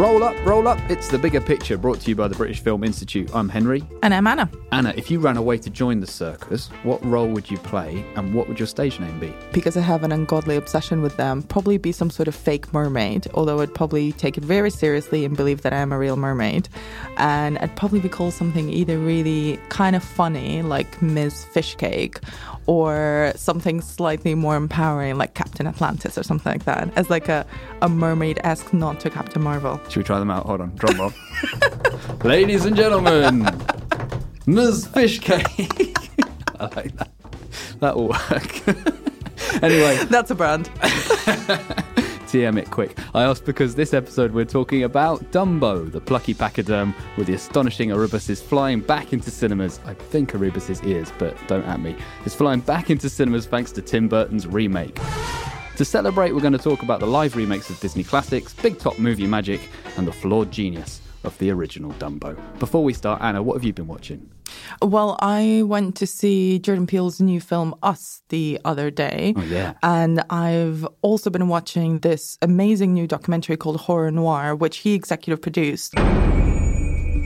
Roll up, roll up. It's the bigger picture brought to you by the British Film Institute. I'm Henry. And I'm Anna. Anna, if you ran away to join the circus, what role would you play and what would your stage name be? Because I have an ungodly obsession with them, probably be some sort of fake mermaid, although I'd probably take it very seriously and believe that I am a real mermaid. And I'd probably be called something either really kind of funny, like Ms. Fishcake, or something slightly more empowering, like Captain Atlantis or something like that, as like a, a mermaid esque nod to Captain Marvel. Should we try them out? Hold on, drum roll. Ladies and gentlemen, Ms. Fishcake. I like that. That will work. anyway, That's a brand. TM it quick. I asked because this episode we're talking about Dumbo, the plucky pachyderm with the astonishing Erebus flying back into cinemas. I think Erebus's ears, but don't at me. Is flying back into cinemas thanks to Tim Burton's remake. To celebrate, we're going to talk about the live remakes of Disney classics, big top movie magic, and the flawed genius of the original Dumbo. Before we start, Anna, what have you been watching? Well, I went to see Jordan Peele's new film Us the other day. Oh, yeah. And I've also been watching this amazing new documentary called Horror Noir, which he executive produced.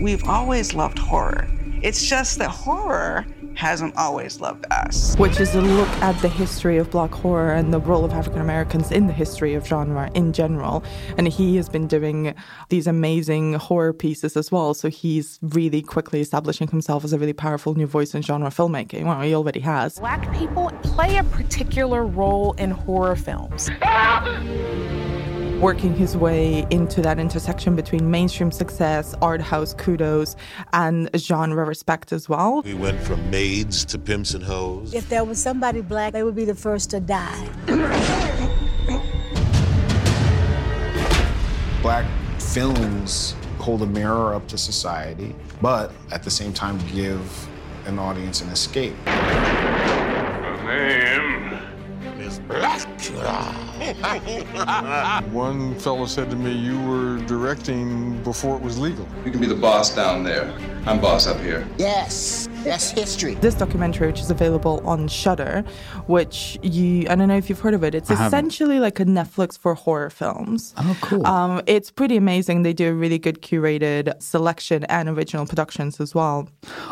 We've always loved horror. It's just that horror hasn't always loved us. Which is a look at the history of black horror and the role of African Americans in the history of genre in general. And he has been doing these amazing horror pieces as well. So he's really quickly establishing himself as a really powerful new voice in genre filmmaking. Well, he already has. Black people play a particular role in horror films. Working his way into that intersection between mainstream success, art house kudos, and genre respect as well. We went from maids to pimps and hoes. If there was somebody black, they would be the first to die. Black films hold a mirror up to society, but at the same time give an audience an escape. name is Blackula. One fellow said to me, You were directing before it was legal. You can be the boss down there. I'm boss up here. Yes, that's history. This documentary, which is available on Shudder, which you I don't know if you've heard of it. It's I haven't. essentially like a Netflix for horror films. Oh, cool. Um, it's pretty amazing. They do a really good curated selection and original productions as well.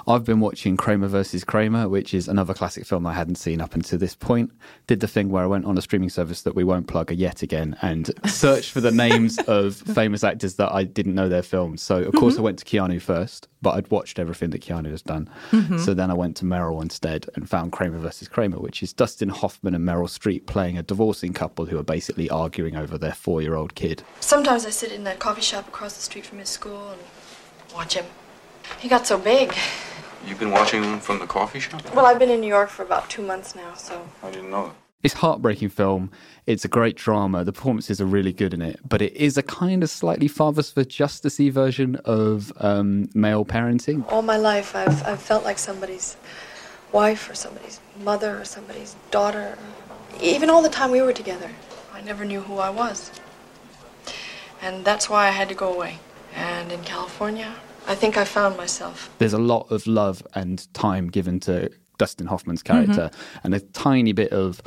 I've been watching Kramer versus Kramer, which is another classic film I hadn't seen up until this point. Did the thing where I went on a streaming service that we won't plug yet again and searched for the names of famous actors that I didn't know their films. So, of course, I went to Keanu first, but I'd watched everything that Keanu has done. Mm-hmm. So then I went to Meryl instead and found Kramer versus Kramer, which is Dustin Hoffman and Meryl Streep playing a divorcing couple who are basically arguing over their four year old kid. Sometimes I sit in that coffee shop across the street from his school and watch him. He got so big. You've been watching him from the coffee shop? Well, I've been in New York for about two months now, so. I didn't know that. It's a heartbreaking film. It's a great drama. The performances are really good in it, but it is a kind of slightly fathers for justicey version of um, male parenting. All my life, I've, I've felt like somebody's wife or somebody's mother or somebody's daughter. Even all the time we were together, I never knew who I was. And that's why I had to go away. And in California, I think I found myself. There's a lot of love and time given to Dustin Hoffman's character, and a tiny bit of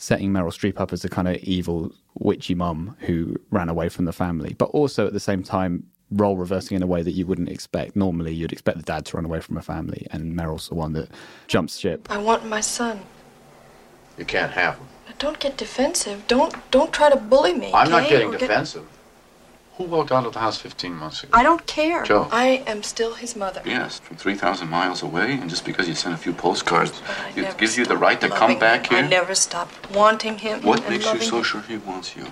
setting Meryl Streep up as a kind of evil witchy mum who ran away from the family, but also at the same time role reversing in a way that you wouldn't expect. Normally, you'd expect the dad to run away from a family, and Meryl's the one that jumps ship. I want my son. You can't have them. Don't get defensive. Don't don't try to bully me. I'm not getting Or get- defensive. Who walked out of the house 15 months ago? I don't care. Joe. I am still his mother. Yes, from 3,000 miles away, and just because you sent a few postcards, it gives you the right to come back him. here? I never stopped wanting him. What and makes you so him. sure he wants you?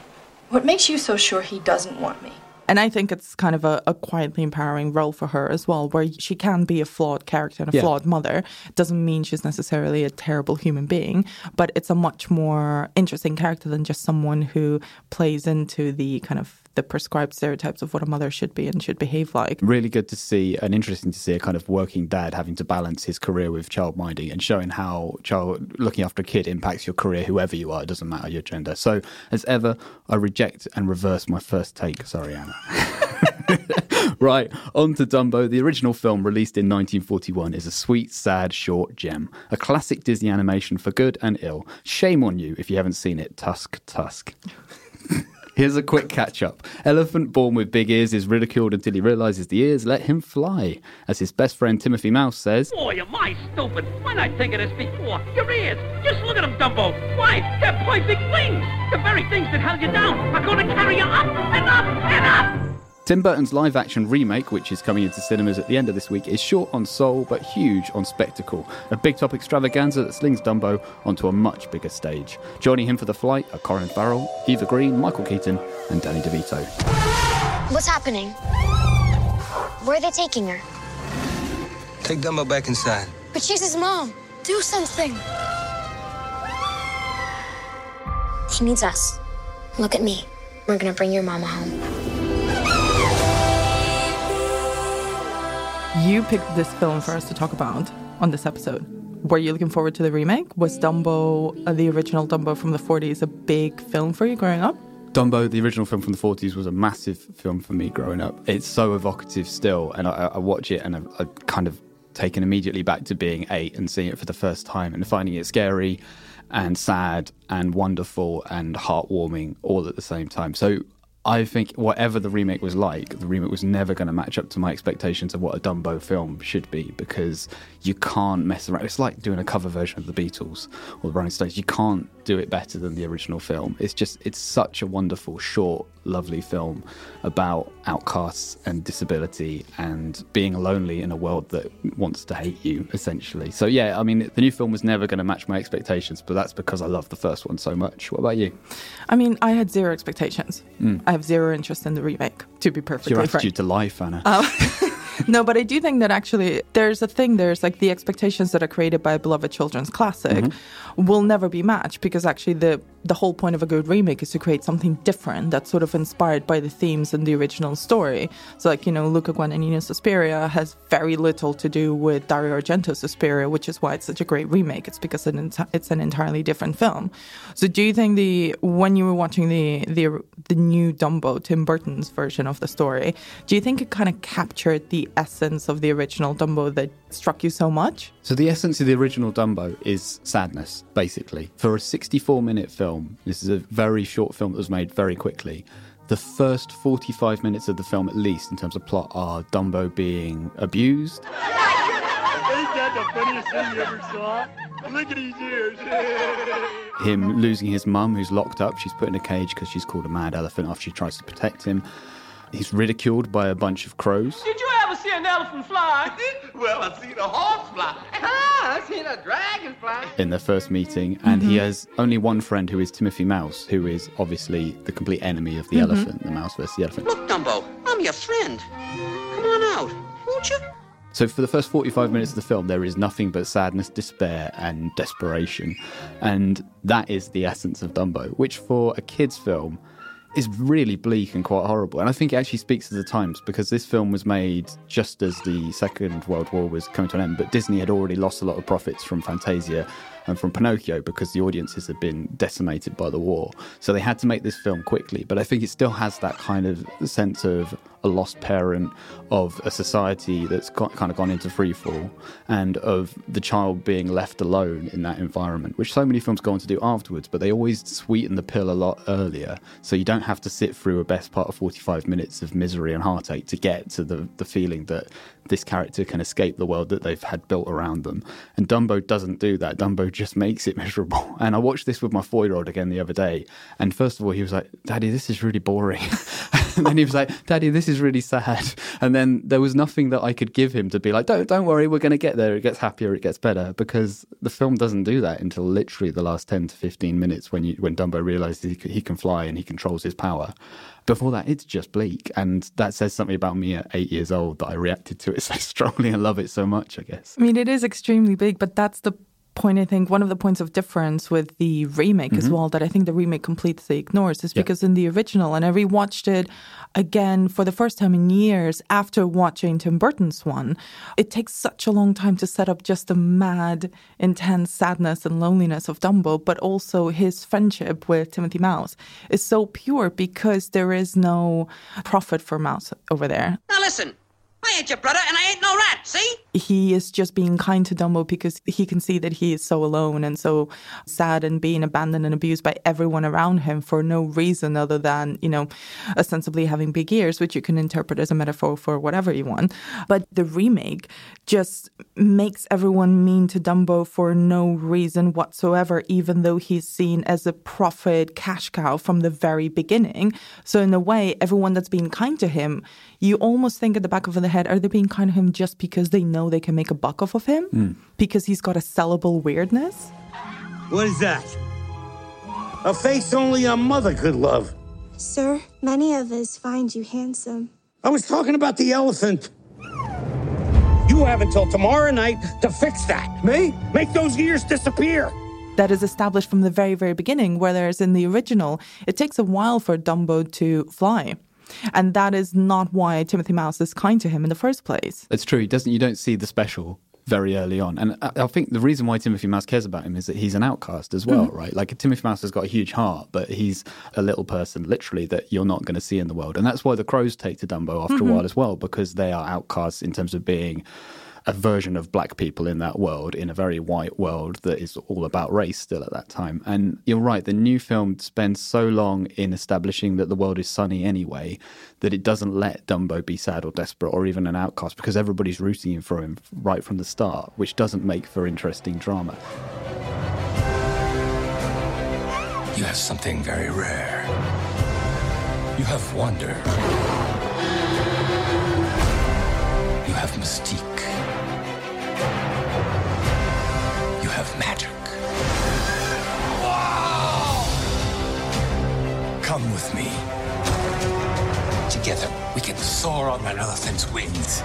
What makes you so sure he doesn't want me? And I think it's kind of a, a quietly empowering role for her as well, where she can be a flawed character and a Yeah. flawed mother. Doesn't mean she's necessarily a terrible human being, but it's a much more interesting character than just someone who plays into the kind of the prescribed stereotypes of what a mother should be and should behave like. Really good to see and interesting to see a kind of working dad having to balance his career with child minding and showing how child looking after a kid impacts your career, whoever you are. It doesn't matter your gender. So, as ever, I reject and reverse my first take. Sorry, Anna. right, on to Dumbo. The original film, released in 1941, is a sweet, sad, short gem. A classic Disney animation for good and ill. Shame on you if you haven't seen it. Tusk, Tusk. Here's a quick catch up. Elephant born with big ears is ridiculed until he realizes the ears let him fly. As his best friend Timothy Mouse says, Boy, am I stupid. Why not think of this before? Your ears. Just look at them, Dumbo. Why? They're perfect wings. The very things that held you down are going to carry you up and up and up. Tim Burton's live action remake, which is coming into cinemas at the end of this week, is short on soul but huge on spectacle. A big top extravaganza that slings Dumbo onto a much bigger stage. Joining him for the flight are Colin Farrell, Eva Green, Michael Keaton, and Danny DeVito. What's happening? Where are they taking her? Take Dumbo back inside. But she's his mom. Do something. He needs us. Look at me. We're gonna bring your mama home. You picked this film for us to talk about on this episode. Were you looking forward to the remake? Was Dumbo, uh, the original Dumbo from the 40s, a big film for you growing up? Dumbo, the original film from the 40s, was a massive film for me growing up. It's so evocative still, and I, I watch it and I've, I've kind of taken immediately back to being eight and seeing it for the first time and finding it scary and sad and wonderful and heartwarming all at the same time. So I think whatever the remake was like, the remake was never going to match up to my expectations of what a Dumbo film should be because you can't mess around. It's like doing a cover version of the Beatles or the Rolling Stones. You can't do it better than the original film. It's just, it's such a wonderful, short, lovely film about outcasts and disability and being lonely in a world that wants to hate you, essentially. So, yeah, I mean, the new film was never going to match my expectations, but that's because I love the first one so much. What about you? I mean, I had zero expectations. Mm. I have zero interest in the remake, to be perfectly Your frank. attitude to life, Anna. Um, no, but I do think that actually there's a thing. There's like the expectations that are created by a beloved children's classic will never be matched because actually the the whole point of a good remake is to create something different that's sort of inspired by the themes in the original story. So like you know, Luca Guadagnino's Suspiria has very little to do with Dario Argento's Suspiria, which is why it's such a great remake. It's because it's an entirely different film. So do you think the when you were watching the the the new Dumbo, Tim Burton's version of the story, do you think it kind of captured the essence of the original Dumbo that struck you so much? So the essence of the original Dumbo is sadness, basically. For a 64 minute film, this is a very short film that was made very quickly. The first 45 minutes of the film, at least in terms of plot, are Dumbo being abused, Ain't that the funniest thing you ever saw? Look at his ears. him losing his mum, who's locked up. She's put in a cage because she's called a mad elephant after she tries to protect him. He's ridiculed by a bunch of crows. Did you ever see an elephant fly? well, I've seen a horse fly. I've seen a dragon fly. in their first meeting, and he has only one friend who is Timothy Mouse, who is obviously the complete enemy of the Mhm. elephant, the mouse versus the elephant. Look, Dumbo, I'm your friend. Come on out, won't you? So for the first 45 minutes of the film, there is nothing but sadness, despair, and desperation. And that is the essence of Dumbo, which for a kid's film is really bleak and quite horrible. And I think it actually speaks to the times because this film was made just as the Second World War was coming to an end, but Disney had already lost a lot of profits from Fantasia and from Pinocchio because the audiences had been decimated by the war. So they had to make this film quickly. But I think it still has that kind of sense of a lost parent, of a society that's got, kind of gone into freefall, and of the child being left alone in that environment, which so many films go on to do afterwards. But they always sweeten the pill a lot earlier, so you don't have to sit through a best part of 45 minutes of misery and heartache to get to the, the feeling that this character can escape the world that they've had built around them. And Dumbo doesn't do that. Dumbo just makes it miserable. And I watched this with my four year old again the other day. And first of all, he was like, Daddy, this is really boring. and then he was like, "Daddy, this is really sad." And then there was nothing that I could give him to be like, "Don't, don't worry, we're going to get there. It gets happier, it gets better." Because the film doesn't do that until literally the last ten to fifteen minutes when you when Dumbo realizes he, he can fly and he controls his power. Before that, it's just bleak, and that says something about me at eight years old that I reacted to it so strongly and love it so much. I guess. I mean, it is extremely big, but that's the point I think one of the points of difference with the remake as Mhm. well that I think the remake completely ignores is Yeah. because in the original, and I rewatched it again for the first time in years after watching Tim Burton's one, it takes such a long time to set up just the mad, intense sadness and loneliness of Dumbo, but also his friendship with Timothy Mouse is so pure because there is no profit for Mouse over there. Now listen, I ain't your brother and I ain't no rat, see? he is just being kind to Dumbo because he can see that he is so alone and so sad and being abandoned and abused by everyone around him for no reason other than, you know, ostensibly having big ears, which you can interpret as a metaphor for whatever you want. But the remake just makes everyone mean to Dumbo for no reason whatsoever, even though he's seen as a profit cash cow from the very beginning. So, in a way, everyone that's been kind to him, you almost think at the back of the head, are they being kind to him just because they know they can make a buck off of him? Hmm. Because he's got a sellable weirdness? What is that? A face only a mother could love. Sir, many of us find you handsome. I was talking about the elephant. You have until tomorrow night to fix that. Me? Make those ears disappear. that is established from the very, very beginning, whereas in the original, it takes a while for Dumbo to fly. And that is not why Timothy Mouse is kind to him in the first place. It's true. He doesn't. You don't see the special very early on, and I, I think the reason why Timothy Mouse cares about him is that he's an outcast as well, Mhm. right? Like Timothy Mouse has got a huge heart, but he's a little person, literally, that you're not going to see in the world, and that's why the crows take to Dumbo after Mhm. a while as well, because they are outcasts in terms of being a version of black people in that world, in a very white world that is all about race still at that time. And you're right, the new film spends so long in establishing that the world is sunny anyway that it doesn't let Dumbo be sad or desperate or even an outcast because everybody's rooting for him right from the start, which doesn't make for interesting drama. You have something very rare. You have wonder. You have mystique. Magic. Come with me. Together, we can soar on that elephant's wings.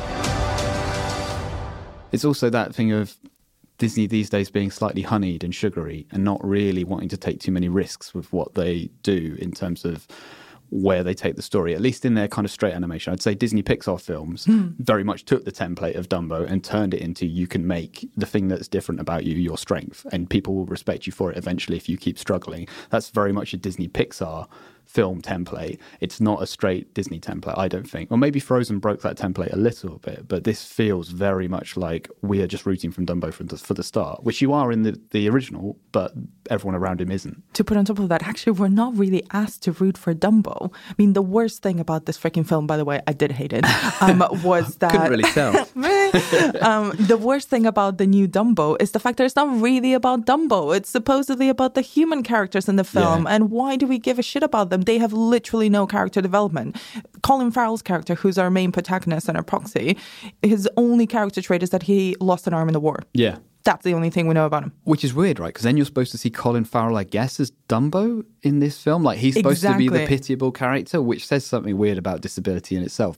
It's also that thing of Disney these days being slightly honeyed and sugary and not really wanting to take too many risks with what they do in terms of where they take the story, at least in their kind of straight animation. I'd say Disney Pixar films Hmm. very much took the template of Dumbo and turned it into you can make the thing that's different about you your strength, and people will respect you for it eventually if you keep struggling. That's very much a Disney Pixar film template. It's not a straight Disney template, I don't think. Or maybe Frozen broke that template a little bit, but this feels very much like we are just rooting from Dumbo from the, for the start, which you are in the, the original, but everyone around him isn't. To put on top of that, actually, we're not really asked to root for Dumbo. I mean, the worst thing about this freaking film, by the way, I did hate it, um, was that. Couldn't really tell. um, the worst thing about the new Dumbo is the fact that it's not really about Dumbo. It's supposedly about the human characters in the film. And why do we give a shit about them? They have literally no character development. Colin Farrell's character, who's our main protagonist and our proxy, his only character trait is that he lost an arm in the war. Yeah. That's the only thing we know about him. Which is weird, right? Because then you're supposed to see Colin Farrell, I guess, as Dumbo in this film. Like he's supposed to be the pitiable character, which says something weird about disability in itself.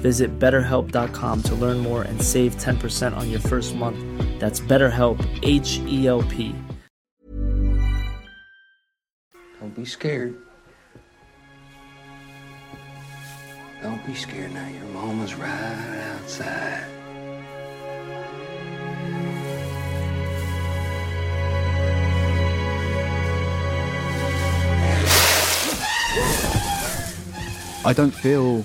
Visit betterhelp.com to learn more and save 10% on your first month. That's BetterHelp, H E L P. Don't be scared. Don't be scared now. Your mama's right outside. I don't feel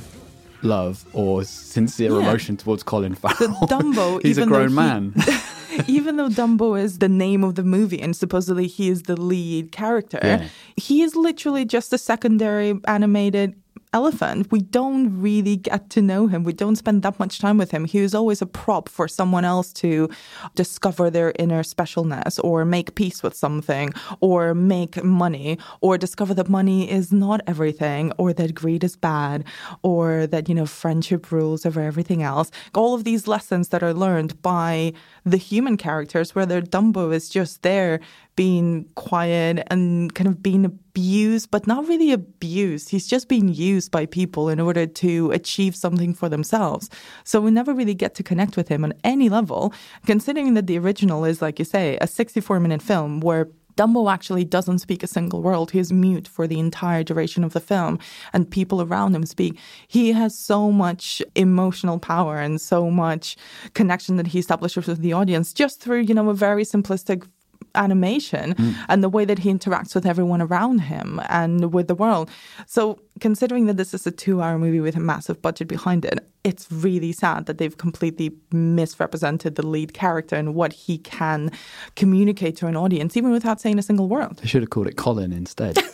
love or sincere Yeah. emotion towards Colin Farrell. Dumbo, He's a even though grown he- man. even though Dumbo is the name of the movie and supposedly he is the lead character, Yeah. he is literally just a secondary animated elephant. We don't really get to know him. We don't spend that much time with him. He was always a prop for someone else to discover their inner specialness or make peace with something or make money or discover that money is not everything or that greed is bad or that, you know, friendship rules over everything else. All of these lessons that are learned by the human characters, whether Dumbo is just there being quiet and kind of being abused, but not really abused. He's just being used by people in order to achieve something for themselves. So we never really get to connect with him on any level, considering that the original is, like you say, a 64 minute film where Dumbo actually doesn't speak a single word. He is mute for the entire duration of the film, and people around him speak. He has so much emotional power and so much connection that he establishes with the audience just through, you know, a very simplistic animation mm. and the way that he interacts with everyone around him and with the world. So, considering that this is a two hour movie with a massive budget behind it, it's really sad that they've completely misrepresented the lead character and what he can communicate to an audience, even without saying a single word. They should have called it Colin instead.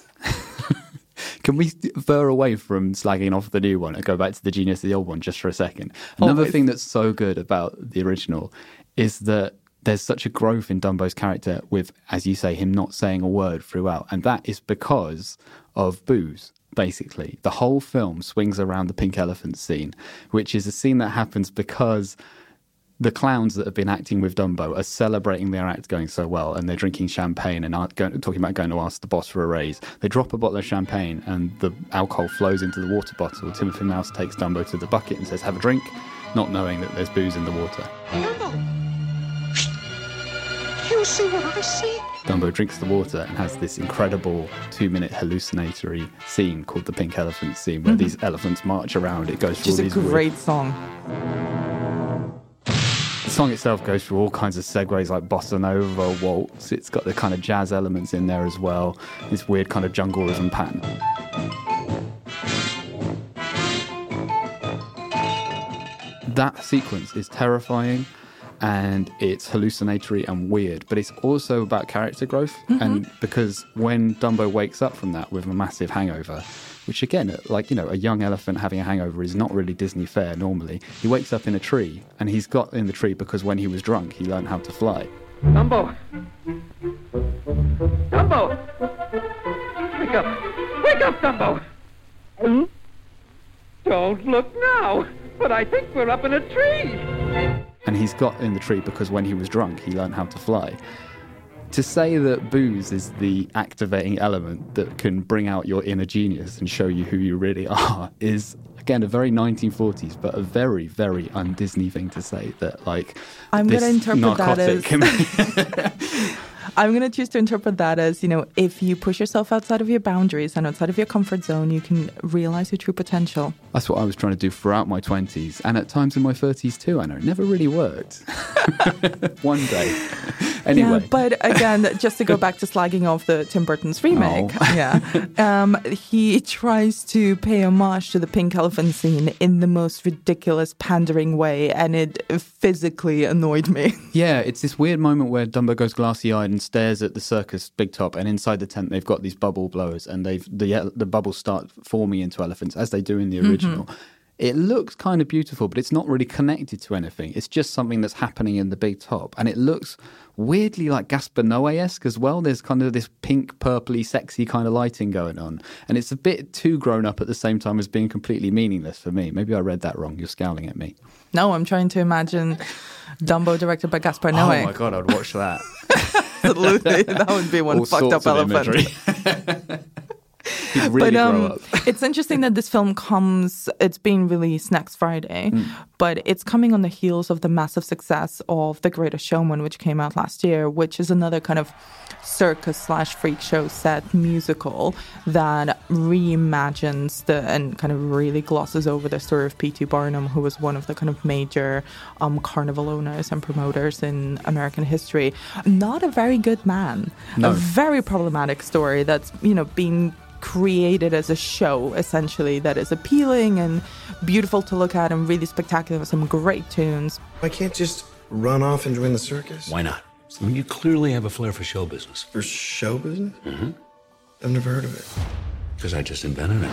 Can we veer away from slagging off the new one and go back to the genius of the old one just for a second? Another Always. thing that's so good about the original is that there's such a growth in Dumbo's character with, as you say, him not saying a word throughout. And that is because of booze, basically. The whole film swings around the pink elephant scene, which is a scene that happens because the clowns that have been acting with Dumbo are celebrating their act going so well, and they're drinking champagne and going, talking about going to ask the boss for a raise. They drop a bottle of champagne, and the alcohol flows into the water bottle. Timothy Mouse takes Dumbo to the bucket and says, "Have a drink," not knowing that there's booze in the water. You see what I see? Dumbo drinks the water and has this incredible two-minute hallucinatory scene called the Pink Elephant scene, where Mhm. these elephants march around. It goes through Just all a these weird- great song. The song itself goes through all kinds of segues like bossa nova, waltz. It's got the kind of jazz elements in there as well. This weird kind of jungle rhythm pattern. That sequence is terrifying and it's hallucinatory and weird, but it's also about character growth. And because when Dumbo wakes up from that with a massive hangover, which again, like, you know, a young elephant having a hangover is not really Disney fare normally, he wakes up in a tree and he's got in the tree because when he was drunk, he learned how to fly. Dumbo! Dumbo! Wake up! Wake up, Dumbo! Hmm? Don't look now, but I think we're up in a tree. He's got in the tree because when he was drunk, he learned how to fly. To say that booze is the activating element that can bring out your inner genius and show you who you really are is, again, a very 1940s, but a very, very un Disney thing to say that, like, I'm gonna interpret that as- I'm going to choose to interpret that as, you know, if you push yourself outside of your boundaries and outside of your comfort zone, you can realize your true potential. That's what I was trying to do throughout my 20s and at times in my 30s too, I know. It never really worked. One day. Anyway. Yeah, but again, just to go back to slagging off the Tim Burton's remake, Oh. yeah, um, he tries to pay homage to the pink elephant scene in the most ridiculous, pandering way, and it physically annoyed me. Yeah, it's this weird moment where Dumbo goes glassy-eyed and stares at the circus big top, and inside the tent they've got these bubble blowers, and they've the the bubbles start forming into elephants as they do in the Mhm. original. it looks kind of beautiful, but it's not really connected to anything. It's just something that's happening in the big top. And it looks weirdly like Gaspar Noé esque as well. There's kind of this pink, purpley, sexy kind of lighting going on. And it's a bit too grown up at the same time as being completely meaningless for me. Maybe I read that wrong. You're scowling at me. No, I'm trying to imagine Dumbo directed by Gaspar Noé. Oh my God, I'd watch that. Absolutely. That would be one All fucked up elephant. really but um, it's interesting that this film comes. It's being released next Friday, Mm. but it's coming on the heels of the massive success of The Greatest Showman, which came out last year, which is another kind of circus slash freak show set musical that reimagines the and kind of really glosses over the story of P.T. Barnum, who was one of the kind of major um, carnival owners and promoters in American history. Not a very good man. No. A very problematic story that's you know being created as a show essentially that is appealing and beautiful to look at and really spectacular with some great tunes. I can't just run off and join the circus. Why not? I mean, you clearly have a flair for show business. For show business? Mm-hmm. I've never heard of it. Because I just invented it.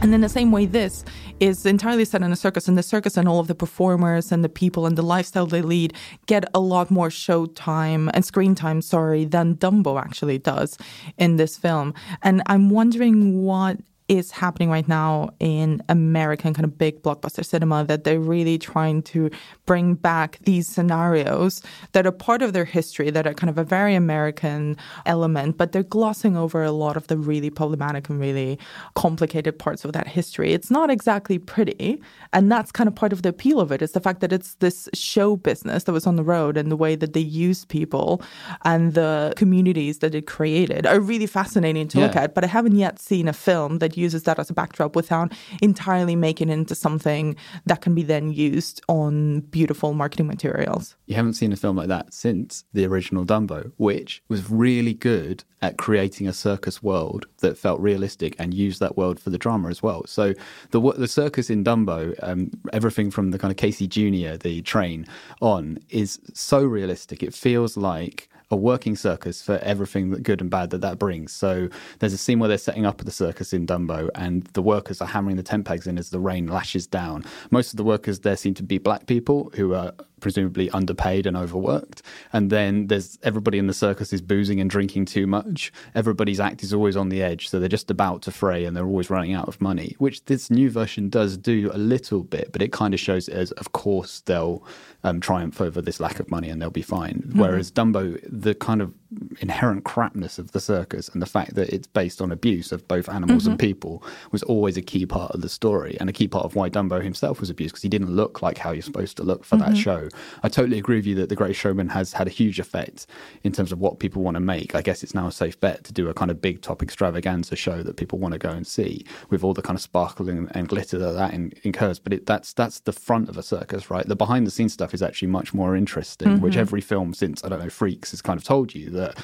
And in the same way, this is entirely set in a circus, and the circus and all of the performers and the people and the lifestyle they lead get a lot more show time and screen time, sorry, than Dumbo actually does in this film. And I'm wondering what is happening right now in American kind of big blockbuster cinema that they're really trying to bring back these scenarios that are part of their history, that are kind of a very American element, but they're glossing over a lot of the really problematic and really complicated parts of that history. It's not exactly pretty. And that's kind of part of the appeal of it. it is the fact that it's this show business that was on the road and the way that they use people and the communities that it created are really fascinating to look at. But I haven't yet seen a film that uses that as a backdrop without entirely making it into something that can be then used on beautiful marketing materials. You haven't seen a film like that since the original Dumbo, which was really good at creating a circus world that felt realistic and used that world for the drama as well. So the the circus in Dumbo, um, everything from the kind of Casey Junior, the train on, is so realistic. It feels like a working circus for everything that good and bad that that brings. So there's a scene where they're setting up the circus in Dumbo, and the workers are hammering the tent pegs in as the rain lashes down. Most of the workers there seem to be black people who are presumably underpaid and overworked. And then there's everybody in the circus is boozing and drinking too much. Everybody's act is always on the edge, so they're just about to fray and they're always running out of money, which this new version does do a little bit, but it kind of shows it as, of course, they'll um, triumph over this lack of money and they'll be fine. Mm-hmm. Whereas Dumbo, the kind of inherent crapness of the circus and the fact that it's based on abuse of both animals and Mhm. people was always a key part of the story and a key part of why Dumbo himself was abused because he didn't look like how you're supposed to look for that Mhm. show. I totally agree with you that The Great Showman has had a huge effect in terms of what people want to make. I guess it's now a safe bet to do a kind of big top extravaganza show that people want to go and see with all the kind of sparkle and, and glitter that that incurs. But it, that's that's the front of a circus, right? The behind the scenes stuff is actually much more interesting, which Mhm. every film since I don't know Freaks has kind of told you that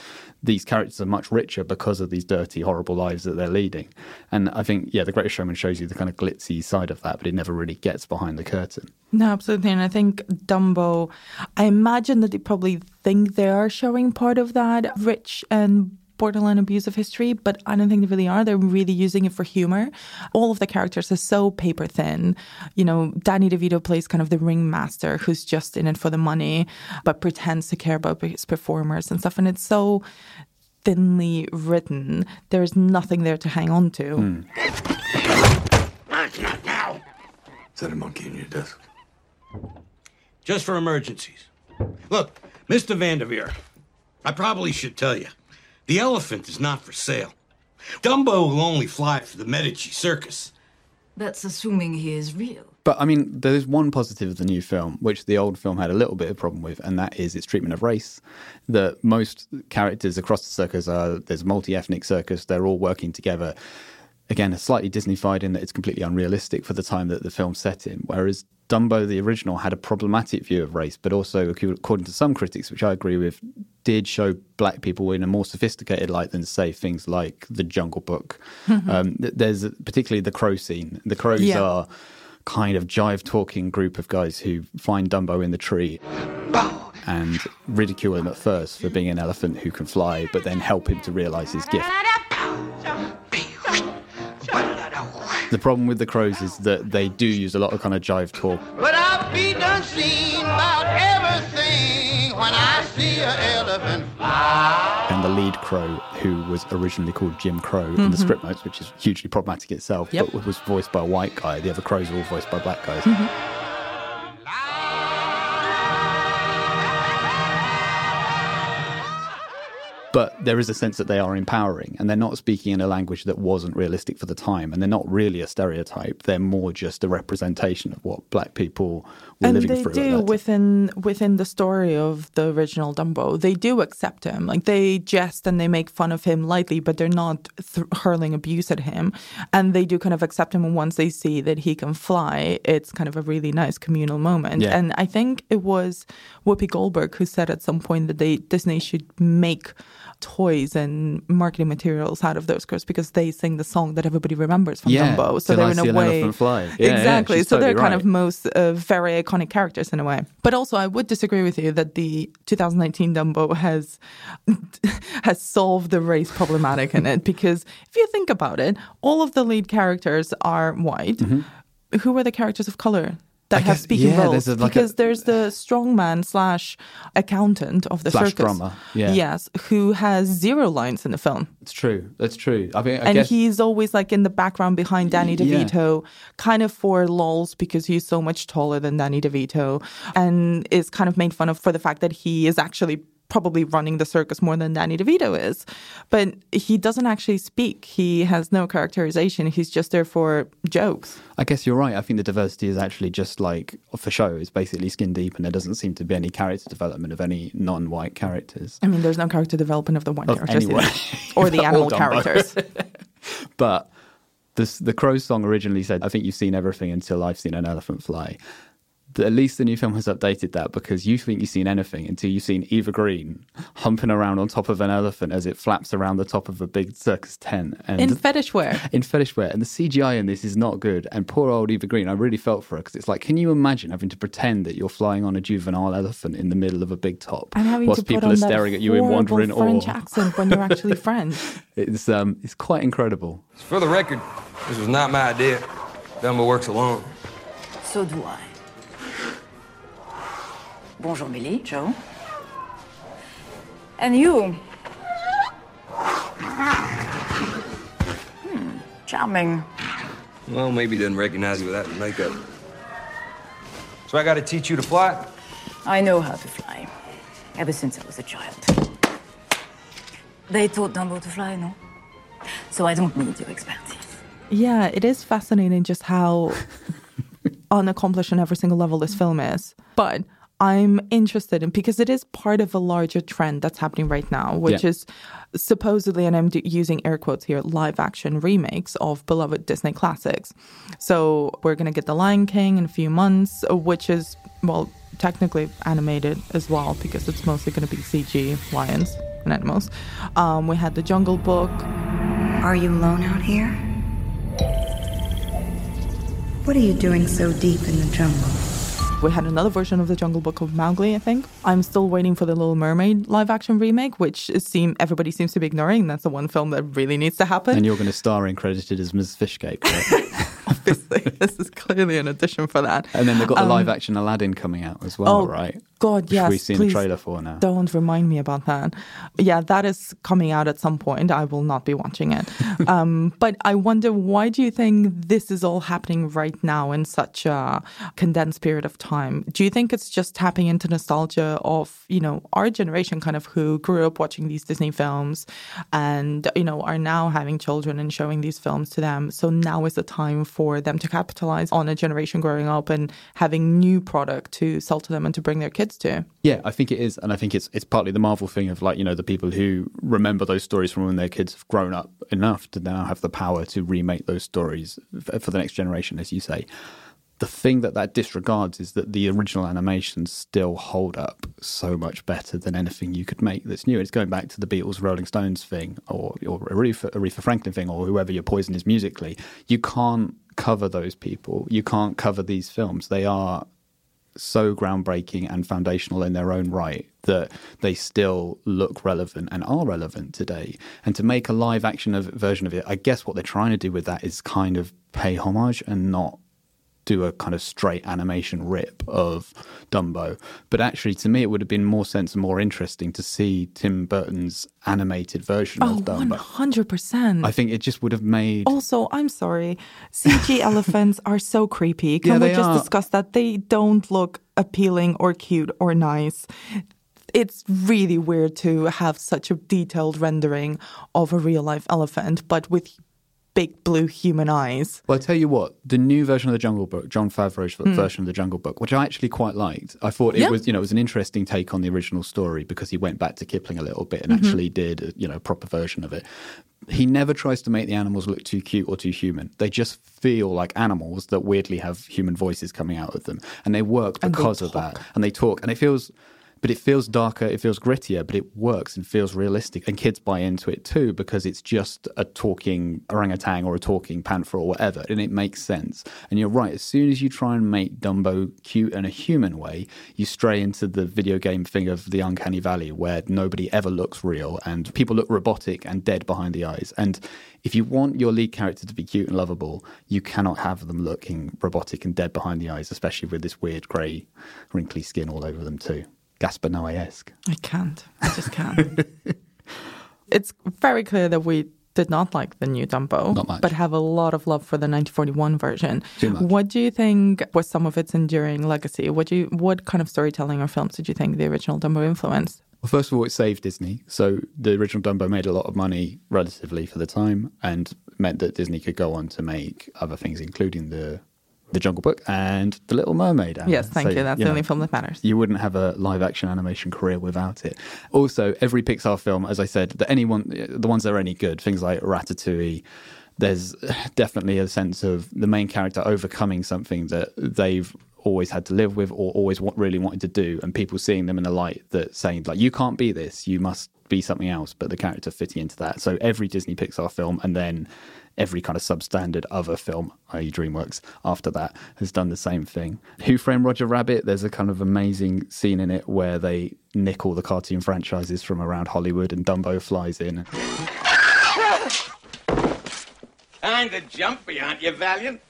these characters are much richer because of these dirty, horrible lives that they're leading. And I think yeah, The Greatest Showman shows you the kind of glitzy side of that, but it never really gets behind the curtain. No, absolutely. And I think Dumbo, I imagine that they probably think they are showing part of that rich and borderline abusive history, but I don't think they really are. They're really using it for humor. All of the characters are so paper thin. You know, Danny DeVito plays kind of the ringmaster who's just in it for the money, but pretends to care about his performers and stuff. And it's so thinly written. There's nothing there to hang on to. Hmm. Is that a monkey in your desk? Just for emergencies. Look, Mr. Vandevere, I probably should tell you. The elephant is not for sale. Dumbo will only fly for the Medici Circus. That's assuming he is real. But I mean, there's one positive of the new film, which the old film had a little bit of problem with, and that is its treatment of race. That most characters across the circus are there's a multi-ethnic circus; they're all working together. Again, a slightly Disneyfied in that it's completely unrealistic for the time that the film's set in. Whereas Dumbo, the original, had a problematic view of race, but also, according to some critics, which I agree with, did show black people in a more sophisticated light than, say, things like The Jungle Book. um, th- there's particularly the crow scene. The crows Yeah. are kind of jive talking group of guys who find Dumbo in the tree and ridicule him at first for being an elephant who can fly, but then help him to realize his gift. The problem with the crows is that they do use a lot of kind of jive talk. But I'll be done seen about everything when I see an elephant fly. And the lead crow, who was originally called Jim Crow in the Mhm. script notes, which is hugely problematic itself, Yep. but was voiced by a white guy. The other crows are all voiced by black guys. But there is a sense that they are empowering and they're not speaking in a language that wasn't realistic for the time. And they're not really a stereotype. They're more just a representation of what black people were and living they through. do within within the story of the original Dumbo. They do accept him. Like they jest and they make fun of him lightly, but they're not th- hurling abuse at him. And they do kind of accept him. And once they see that he can fly, it's kind of a really nice communal moment. Yeah. And I think it was Whoopi Goldberg who said at some point that they Disney should make toys and marketing materials out of those crows because they sing the song that everybody remembers from Yeah, Dumbo. So they're I in a way Fly. Yeah, yeah, exactly. she's so they're totally kind right. of most uh, very iconic characters in a way. But also, I would disagree with you that the 2019 Dumbo has has solved the race problematic in it because if you think about it, all of the lead characters are white. Who were the characters of color? That. I have guess- speaking yeah, roles there's a- like a- because there's the strongman slash accountant of the Slash circus, drummer, yeah. yes, who has zero lines in the film It's true. That's true. I mean, I and guess he's always like in the background behind Danny Yeah. DeVito, kind of for lols because he's so much taller than Danny DeVito, and is kind of made fun of for the fact that he is actually probably running the circus more than Danny DeVito is. But he doesn't actually speak. He has no characterization. He's just there for jokes. I guess you're right. I think the diversity is actually just like for show. It's basically skin deep, and there doesn't seem to be any character development of any non-white characters. I mean, there's no character development of the white Of characters anyone. or the animal characters. But this, the Crow song originally said, "I think you've seen everything until I've seen an elephant fly." The- At least the new film has updated that because you think you've seen anything until you've seen Eva Green humping around on top of an elephant as it flaps around the top of a big circus tent. And in fetish wear. in fetish wear. And the CGI in this is not good. And poor old Eva Green, I really felt for her because it's like, can you imagine having to pretend that you're flying on a juvenile elephant in the middle of a big top And having whilst to people are staring at you in horrible wonder and French awe? accent when you're actually French. It's um, it's quite incredible. For the record, this was not my idea. Dumbo works alone. So do I. Bonjour, Millie, Joe. And you? Hmm, charming. Well, maybe he doesn't recognize you without the makeup. So I gotta teach you to fly? I know how to fly. Ever since I was a child. They taught Dumbo to fly, no? So I don't need your expertise. Yeah, it is fascinating just how unaccomplished on every single level this film is. But I'm interested in because it is part of a larger trend that's happening right now, which Yeah. is supposedly, and I'm d- using air quotes here, live action remakes of beloved Disney classics. So we're going to get The Lion King in a few months, which is, well, technically animated as well because it's mostly going to be CG lions and animals. Um, we had The Jungle Book. Are you alone out here? What are you doing so deep in the jungle? We had another version of the Jungle Book of Mowgli, I think. I'm still waiting for the Little Mermaid live action remake, which seem everybody seems to be ignoring. That's the one film that really needs to happen. And you're going to star in credited as Ms. Fishcake. correct? this is clearly an addition for that. and then they've got the Um, live action Aladdin coming out as well, oh, right? God, yes. we've seen please a trailer for now. Don't remind me about that. Yeah, that is coming out at some point. I will not be watching it. um, but I wonder why do you think this is all happening right now in such a condensed period of time? Do you think it's just tapping into nostalgia of, you know, our generation kind of who grew up watching these Disney films and, you know, are now having children and showing these films to them. So now is the time for them to capitalize on a generation growing up and having new product to sell to them and to bring their kids Yeah, I think it is, and I think it's it's partly the Marvel thing of like you know the people who remember those stories from when their kids have grown up enough to now have the power to remake those stories for the next generation, as you say. The thing that that disregards is that the original animations still hold up so much better than anything you could make that's new. It's going back to the Beatles, Rolling Stones thing, or or Aretha, Aretha Franklin thing, or whoever your poison is musically. You can't cover those people. You can't cover these films. They are so groundbreaking and foundational in their own right that they still look relevant and are relevant today. And to make a live action of, version of it, I guess what they're trying to do with that is kind of pay homage and not do a kind of straight animation rip of Dumbo. But actually, to me, it would have been more sense and more interesting to see Tim Burton's animated version Oh, of Dumbo. 100%. I think it just would have made. Also, I'm sorry, CG elephants are so creepy. Can Yeah, we just are. discuss that? They don't look appealing or cute or nice. It's really weird to have such a detailed rendering of a real life elephant, but with big blue human eyes. Well, I tell you what, the new version of the Jungle Book, Jon Favreau's Mm. version of the Jungle Book, which I actually quite liked. I thought it Yeah. was, you know, it was an interesting take on the original story because he went back to Kipling a little bit and Mhm. actually did, a, you know, a proper version of it. He never tries to make the animals look too cute or too human. They just feel like animals that weirdly have human voices coming out of them, and they work And they because of that. And they talk, and it feels. But it feels darker, it feels grittier, but it works and feels realistic. And kids buy into it too because it's just a talking orangutan or a talking panther or whatever, and it makes sense. And you're right, as soon as you try and make Dumbo cute in a human way, you stray into the video game thing of the uncanny valley where nobody ever looks real and people look robotic and dead behind the eyes. And if you want your lead character to be cute and lovable, you cannot have them looking robotic and dead behind the eyes, especially with this weird grey, wrinkly skin all over them too. Gaspar Noé esque. I can't. I just can't. it's very clear that we did not like the new Dumbo, Not much. but have a lot of love for the 1941 version. Too much. What do you think was some of its enduring legacy? What do you, what kind of storytelling or films did you think the original Dumbo influenced? Well, first of all, it saved Disney. So the original Dumbo made a lot of money relatively for the time and meant that Disney could go on to make other things, including the the Jungle Book and The Little Mermaid. Anna. Yes, thank So, you. That's the know, only film that matters. You wouldn't have a live action animation career without it. Also, every Pixar film, as I said, that anyone, the ones that are any good, things like Ratatouille, there's definitely a sense of the main character overcoming something that they've always had to live with or always what really wanted to do, and people seeing them in a light that saying like, you can't be this, you must be something else, but the character fitting into that. So every Disney Pixar film, and then every kind of substandard other film, i.e., DreamWorks, after that has done the same thing. Who Framed Roger Rabbit? There's a kind of amazing scene in it where they nick all the cartoon franchises from around Hollywood, and Dumbo flies in. Kinda jumpy, aren't you, Valiant?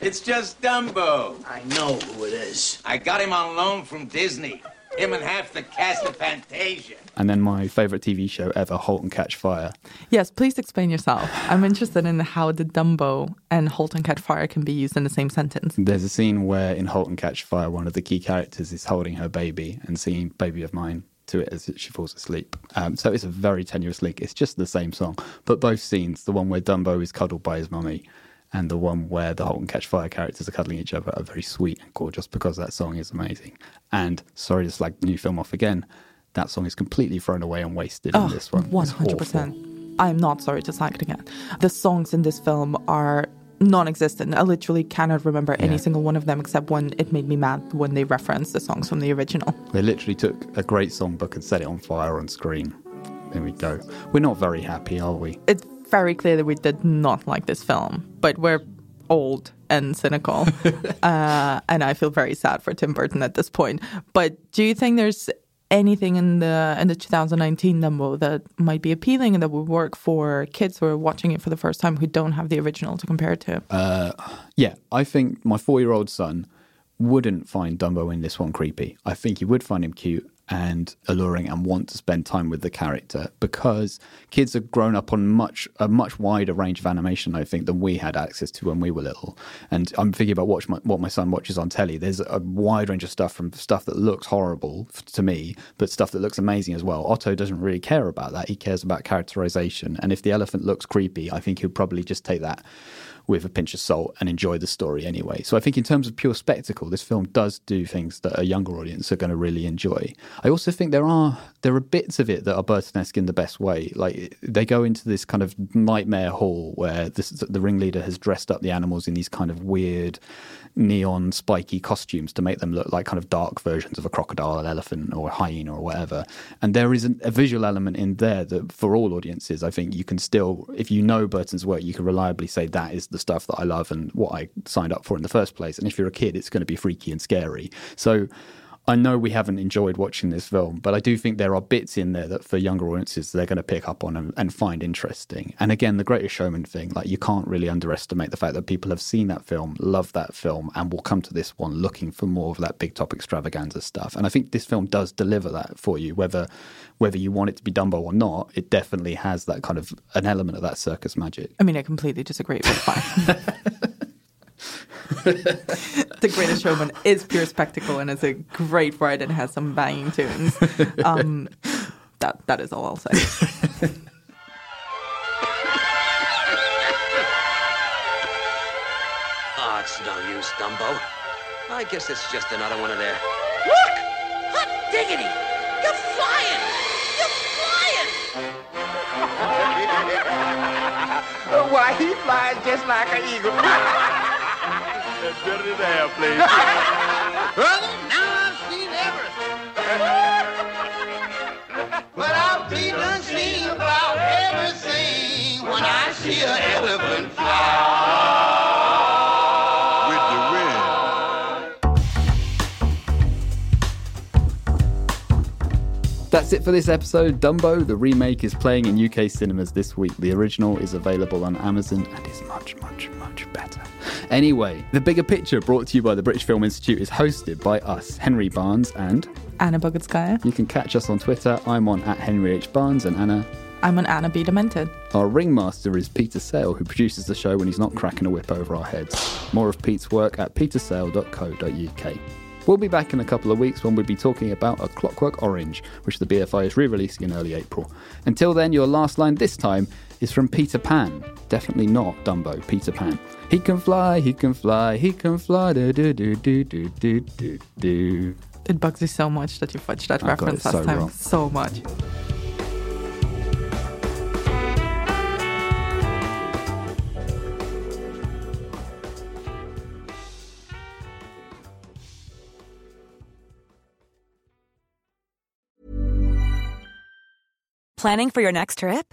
It's just Dumbo. I know who it is. I got him on loan from Disney. Him and half the cast of Fantasia. And then my favorite TV show ever, *Halt and Catch Fire*. Yes, please explain yourself. I'm interested in how the Dumbo and Halt and Catch Fire can be used in the same sentence. There's a scene where in *Halt and Catch Fire*, one of the key characters is holding her baby and singing "Baby of Mine" to it as she falls asleep. Um, so it's a very tenuous link. It's just the same song, but both scenes, the one where Dumbo is cuddled by his mummy and the one where the Halt and Catch Fire characters are cuddling each other, are very sweet and gorgeous because that song is amazing. And sorry to slag the new film off again, that song is completely thrown away and wasted in this one. One hundred percent. I'm not sorry to slag it again. The songs in this film are non-existent. I literally cannot remember any single one of them except when it made me mad when they referenced the songs from the original. They literally took a great songbook and set it on fire on screen. There we go. We're not very happy, are we? It's very clear that we did not like this film, but we're old and cynical, uh, and I feel very sad for Tim Burton at this point. But do you think there's anything in the in the 2019 Dumbo that might be appealing and that would work for kids who are watching it for the first time who don't have the original to compare it to? Uh, yeah, I think my four year old son wouldn't find Dumbo in this one creepy. I think he would find him cute and alluring and want to spend time with the character because kids have grown up on much a much wider range of animation I think than we had access to when we were little. And I'm thinking about watch my, what my son watches on telly. There's a wide range of stuff from stuff that looks horrible to me but stuff that looks amazing as well. Otto doesn't really care about that. He cares about characterization. And if the elephant looks creepy I think he'll probably just take that with a pinch of salt and enjoy the story anyway. So I think in terms of pure spectacle, this film does do things that a younger audience are going to really enjoy. I also think there are there are bits of it that are Burtonesque in the best way. Like they go into this kind of nightmare hall where this, the ringleader has dressed up the animals in these kind of weird neon spiky costumes to make them look like kind of dark versions of a crocodile, an elephant, or a hyena, or whatever. And there is an, a visual element in there that, for all audiences, I think you can still, if you know Burton's work, you can reliably say that is the stuff that I love and what I signed up for in the first place. And if you're a kid, it's going to be freaky and scary. So I know we haven't enjoyed watching this film, but I do think there are bits in there that for younger audiences they're going to pick up on and, and, find interesting. And again, the Greatest Showman thing, like you can't really underestimate the fact that people have seen that film, love that film, and will come to this one looking for more of that big top extravaganza stuff. And I think this film does deliver that for you, whether whether you want it to be Dumbo or not. It definitely has that kind of an element of that circus magic. I mean, I completely disagree, but fine. the Greatest Showman is pure spectacle and is a great ride and has some banging tunes. Um, that that is all I'll say. oh, it's no use, Dumbo. I guess it's just another one of their. Look! Hot diggity! You're flying! You're flying! Why, he flies just like an eagle. That's better than airplane. Brother, now I've seen everything. but I've seen unseen about everything when I see an elephant fly. That's it for this episode. Dumbo, the remake, is playing in UK cinemas this week. The original is available on Amazon and is much, much, much better. Anyway, The Bigger Picture, brought to you by the British Film Institute, is hosted by us, Henry Barnes and Anna Bogutskaya. You can catch us on Twitter. I'm on at Henry H. Barnes and Anna. I'm on Anna B. Demented. Our ringmaster is Peter Sale, who produces the show when he's not cracking a whip over our heads. More of Pete's work at petersale.co.uk. We'll be back in a couple of weeks when we'll be talking about A Clockwork Orange, which the BFI is re releasing in early April. Until then, your last line this time is from Peter Pan. Definitely not Dumbo, Peter Pan. He can fly, he can fly, he can fly. Do, do, do, do, do, do, do, do. It bugs me so much that you fudged that I got reference it last so time. wrong. So much. Planning for your next trip?